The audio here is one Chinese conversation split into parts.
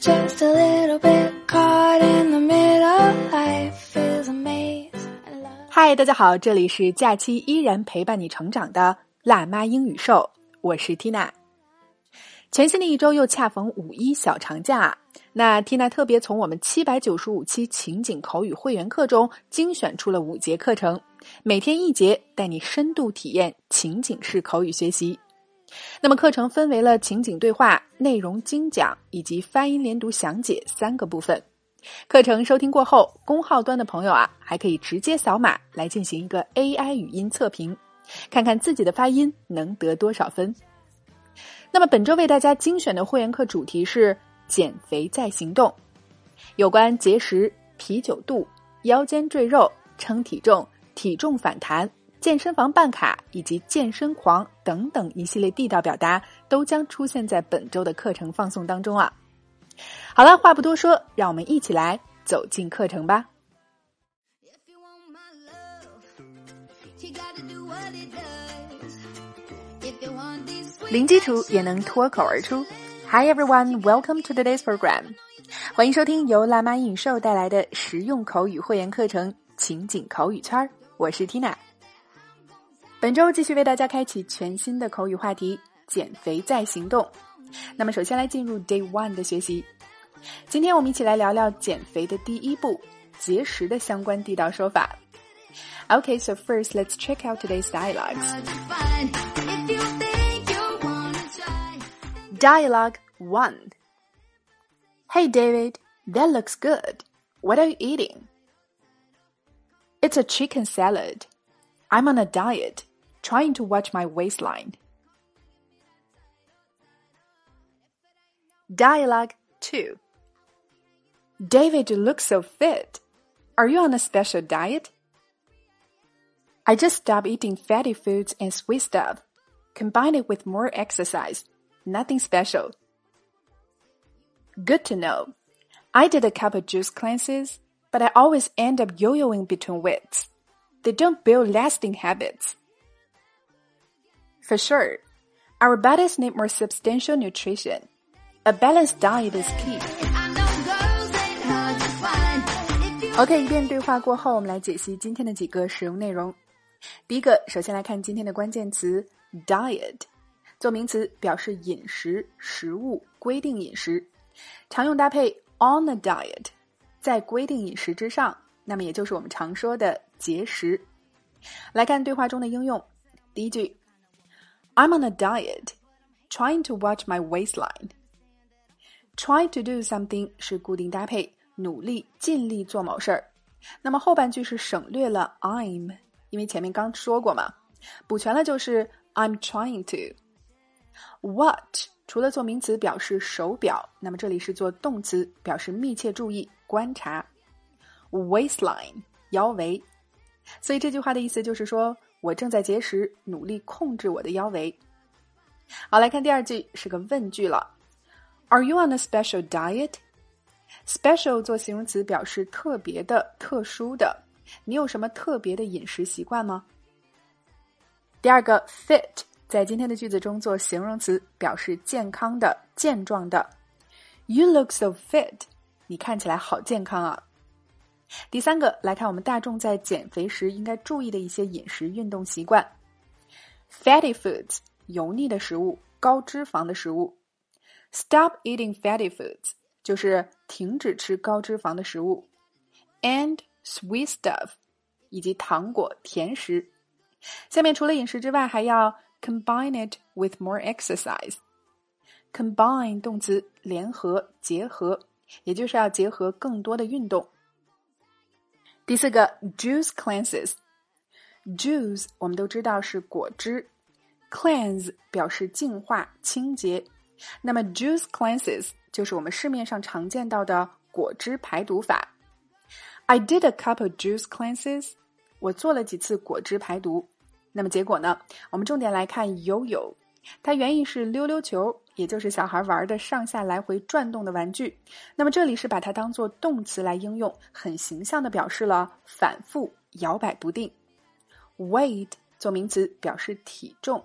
just a little bit caught in the middle. Life is a maze. and love- 嗨，大家好，这里是假期依然陪伴你成长的辣妈英语秀，我是 Tina。全新的一周又恰逢五一小长假，那 Tina 特别从我们七百九十五期情景口语会员课中精选出了五节课程，每天一节，带你深度体验情景式口语学习。那么课程分为了情景对话、内容精讲以及发音连读详解三个部分。课程收听过后，公号端的朋友啊，还可以直接扫码来进行一个 AI 语音测评，看看自己的发音能得多少分。那么本周为大家精选的会员课主题是“减肥在行动”，有关节食、啤酒肚、腰间赘肉、称体重、体重反弹、健身房办卡以及健身狂等等一系列地道表达，都将出现在本周的课程放送当中啊。好了，话不多说，让我们一起来走进课程吧。零基础也能脱口而出。Hi everyone, welcome to today's program。欢迎收听由辣妈影兽带来的实用口语会员课程《情景口语圈》，我是 Tina。本周继续为大家开启全新的口语话题——减肥在行动。那么，首先来进入 Day One 的学习。今天我们一起来聊聊减肥的第一步——节食的相关地道说法。Okay, so first let's check out today's dialogues. hard to find. If you think you wanna try, Dialogue 1 Hey David, that looks good. What are you eating? It's a chicken salad. I'm on a diet, trying to watch my waistline. Dialogue 2 David, you look so fit. Are you on a special diet? I just stopped eating fatty foods and sweet stuff. Combine it with more exercise. Nothing special. Good to know. I did a couple juice cleanses, but I always end up yo-yoing between weights. They don't build lasting habits. for sure，our bodies need more substantial nutrition。A balanced diet is key。OK，一遍对话过后，我们来解析今天的几个使用内容。第一个，首先来看今天的关键词 diet，做名词表示饮食、食物、规定饮食，常用搭配 on a diet，在规定饮食之上，那么也就是我们常说的节食。来看对话中的应用，第一句。，I'm on a diet, trying to watch my waistline。try to do something 是固定搭配，努力、尽力做某事儿。那么后半句是省略了 I'm，因为前面刚说过嘛，补全了就是 I'm trying to。What 除了做名词表示手表，那么这里是做动词，表示密切注意、观察。Waistline 腰围，所以这句话的意思就是说我正在节食，努力控制我的腰围。好，来看第二句，是个问句了。Are you on a special diet? Special 做形容词表示特别的、特殊的。你有什么特别的饮食习惯吗？第二个 fit 在今天的句子中做形容词，表示健康的、健壮的。You look so fit，你看起来好健康啊。第三个来看我们大众在减肥时应该注意的一些饮食运动习惯。Fatty foods 油腻的食物、高脂肪的食物。Stop eating fatty foods 就是停止吃高脂肪的食物，and sweet stuff 以及糖果、甜食。下面除了饮食之外，还要 combine it with more exercise。combine 动词联合、结合，也就是要结合更多的运动。第四个 juice cleanses。juice 我们都知道是果汁，cleanse 表示净化、清洁。那么 juice cleanses 就是我们市面上常见到的果汁排毒法。I did a couple juice cleanses，我做了几次果汁排毒。那么结果呢？我们重点来看 yo-yo，它原意是溜溜球，也就是小孩玩的上下来回转动的玩具。那么这里是把它当做动词来应用，很形象的表示了反复摇摆不定。Weight 做名词表示体重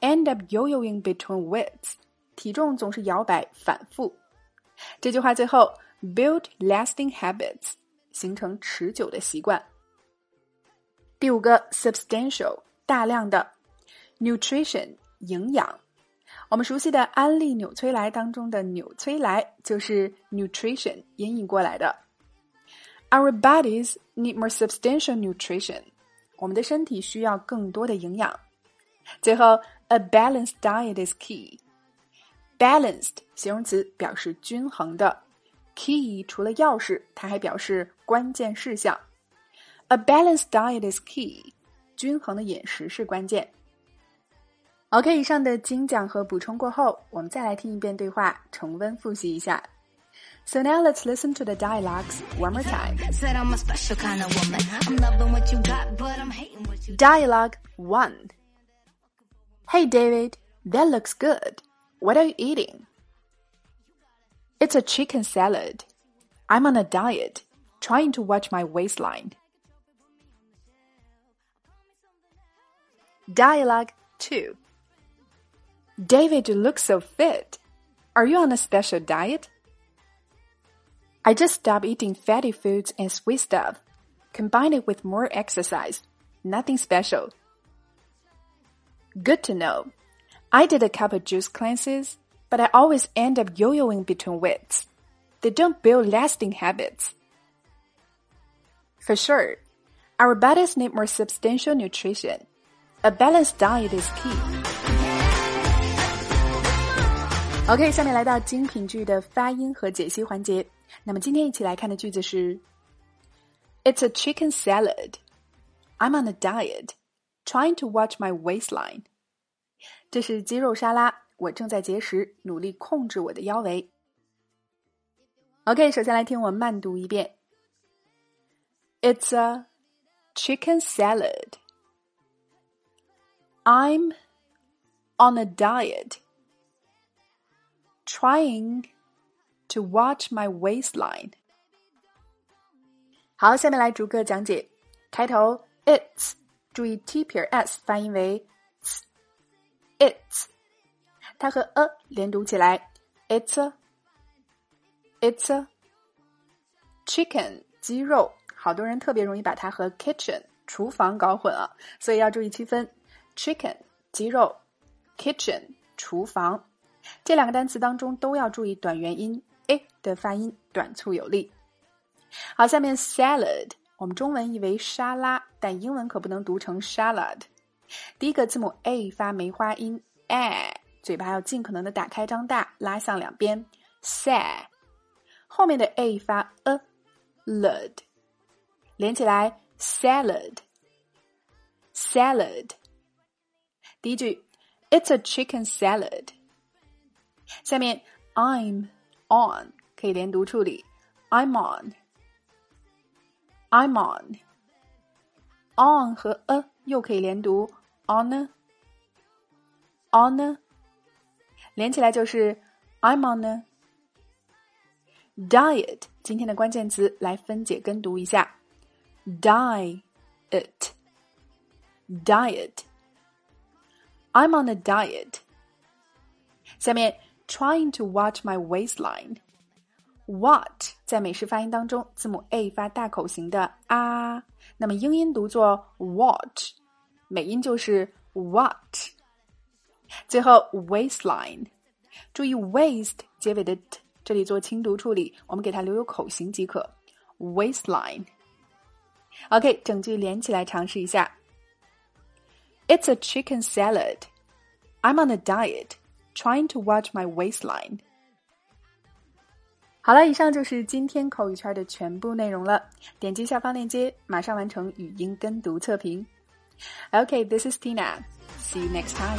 ，end up yo-yoing between weights，体重总是摇摆反复。这句话最后，build lasting habits，形成持久的习惯。第五个，substantial，大量的，nutrition，营养。我们熟悉的安利纽崔莱当中的纽崔莱就是 nutrition 引引过来的。Our bodies need more substantial nutrition。我们的身体需要更多的营养。最后，a balanced diet is key。balanced 形容词表示均衡的，key 除了钥匙，它还表示关键事项。A balanced diet is key。均衡的饮食是关键。OK，以上的精讲和补充过后，我们再来听一遍对话，重温复习一下。So now let's listen to the dialogues one more time. Said I'm a special kind of woman. I'm loving what you got, but I'm hating what you Dialogue 1 Hey David, that looks good. What are you eating? It's a chicken salad. I'm on a diet, trying to watch my waistline. Dialogue 2 David, you look so fit. Are you on a special diet? I just stopped eating fatty foods and sweet stuff. Combine it with more exercise. Nothing special. Good to know. I did a couple juice cleanses, but I always end up yo-yoing between weights. They don't build lasting habits. For sure, our bodies need more substantial nutrition. A balanced diet is key. OK，下面来到精品句的发音和解析环节。那么今天一起来看的句子是：It's a chicken salad. I'm on a diet, trying to watch my waistline. 这是鸡肉沙拉，我正在节食，努力控制我的腰围。OK，首先来听我慢读一遍。It's a chicken salad. I'm on a diet, trying to watch my waistline. 好，下面来逐个讲解。开头 its，注意 t 撇 s 发音为 its，它和 a 连读起来，it's a it's a chicken 鸡肉，好多人特别容易把它和 kitchen 厨房搞混了，所以要注意区分。chicken 鸡肉，kitchen 厨房， 这两个单词当中都要注意短元音 a 的发音，短促有力。好，下面 salad，我们中文译为沙拉，但英文可不能读成 salad。第一个字母 a 发梅花音，a，嘴巴要尽可能的打开张大，拉向两边，sa。后面的 a 发 a，led，连起来 salad，salad。第一句，It's a chicken salad。下面 I'm on 可以连读处理，I'm on，I'm on。on 和 a 又可以连读 on on，连起来就是 I'm on a diet。今天的关键词来分解跟读一下，diet diet。I'm on a diet。下面 trying to watch my waistline。What 在美式发音当中，字母 a 发大口型的啊，那么英音读作 watch，美音就是 what。最后 waistline，注意 waist 结尾的 t，这里做轻读处理，我们给它留有口型即可。waistline。OK，整句连起来尝试一下。It's a chicken salad. I'm on a diet, Trying to watch my waistline. 好了，以上就是今天口语圈的全部内容了。点击下方链接，马上完成语音跟读测评。Okay, this is Tina. See you next time.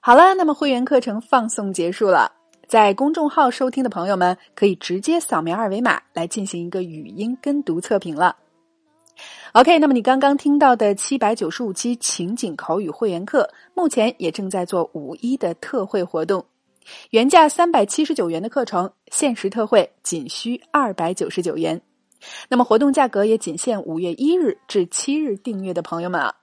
好了，那么会员课程放送结束了。在公众号收听的朋友们，可以直接扫描二维码来进行一个语音跟读测评了。OK，那么你刚刚听到的七百九十五期情景口语会员课，目前也正在做五一的特惠活动，原价三百七十九元的课程，限时特惠仅需二百九十九元。那么活动价格也仅限五月一日至七日订阅的朋友们啊。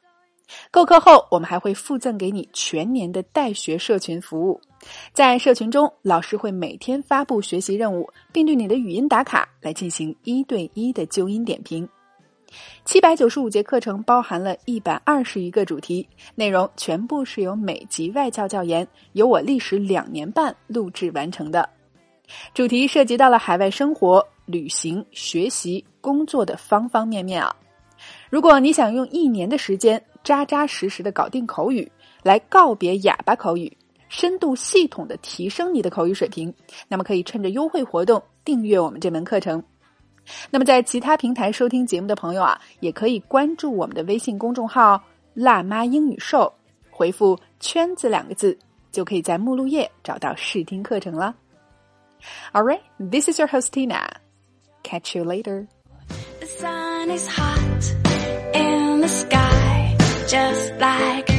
购课后，我们还会附赠给你全年的带学社群服务。在社群中，老师会每天发布学习任务，并对你的语音打卡来进行一对一的纠音点评。七百九十五节课程包含了一百二十余个主题，内容全部是由美籍外教教研，由我历时两年半录制完成的。主题涉及到了海外生活、旅行、学习、工作的方方面面啊！如果你想用一年的时间扎扎实实的搞定口语，来告别哑巴口语，深度系统的提升你的口语水平，那么可以趁着优惠活动订阅我们这门课程。那么在其他平台收听节目的朋友啊，也可以关注我们的微信公众号“辣妈英语秀”，回复“圈子”两个字，就可以在目录页找到试听课程了。All right, this is your host Tina. Catch you later. The sun is hot in the sky, just like